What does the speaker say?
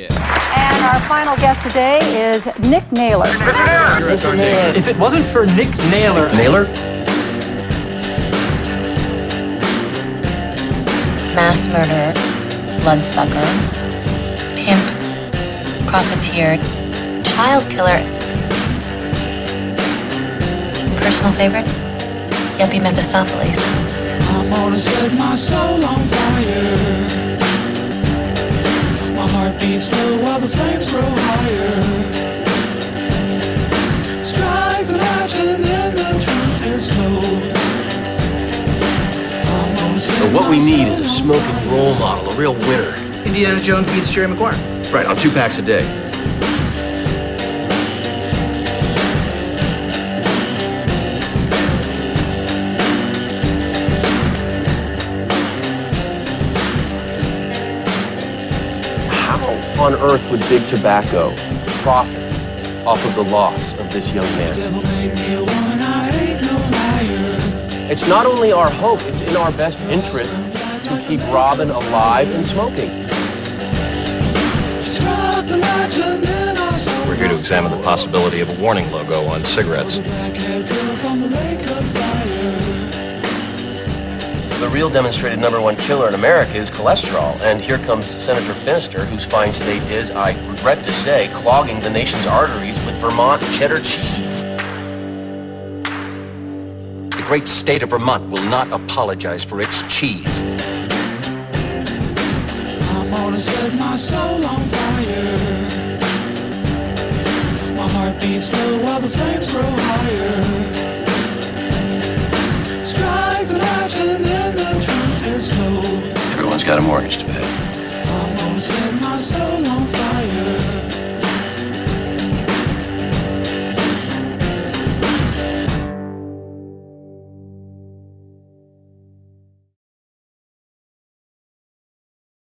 And our final guest today is Nick Naylor. If it wasn't for Nick Naylor, Naylor? mass murderer, bloodsucker, pimp, profiteer, child killer. Personal favorite? Yuppie Mephistopheles. I'm gonna set my soul on fire. My heart beats low while the flames grow higher. Strike the match and then the truth is told. I'm gonna set But what we need is a smoking role model, a real winner. Indiana Jones meets Jerry Maguire. Right, on two packs a day. How on earth would Big Tobacco profit off of the loss of this young man? It's not only our hope, it's in our best interest to keep Robin alive and smoking. We're here to examine the possibility of a warning logo on cigarettes. The real demonstrated number one killer in America is cholesterol. And here comes Senator Finistirre, whose fine state is, I regret to say, clogging the nation's arteries with Vermont cheddar cheese. The great state of Vermont will not apologize for its cheese. I'm gonna set my soul on fire. My heart beats low while the flames grow higher. Got a mortgage to pay.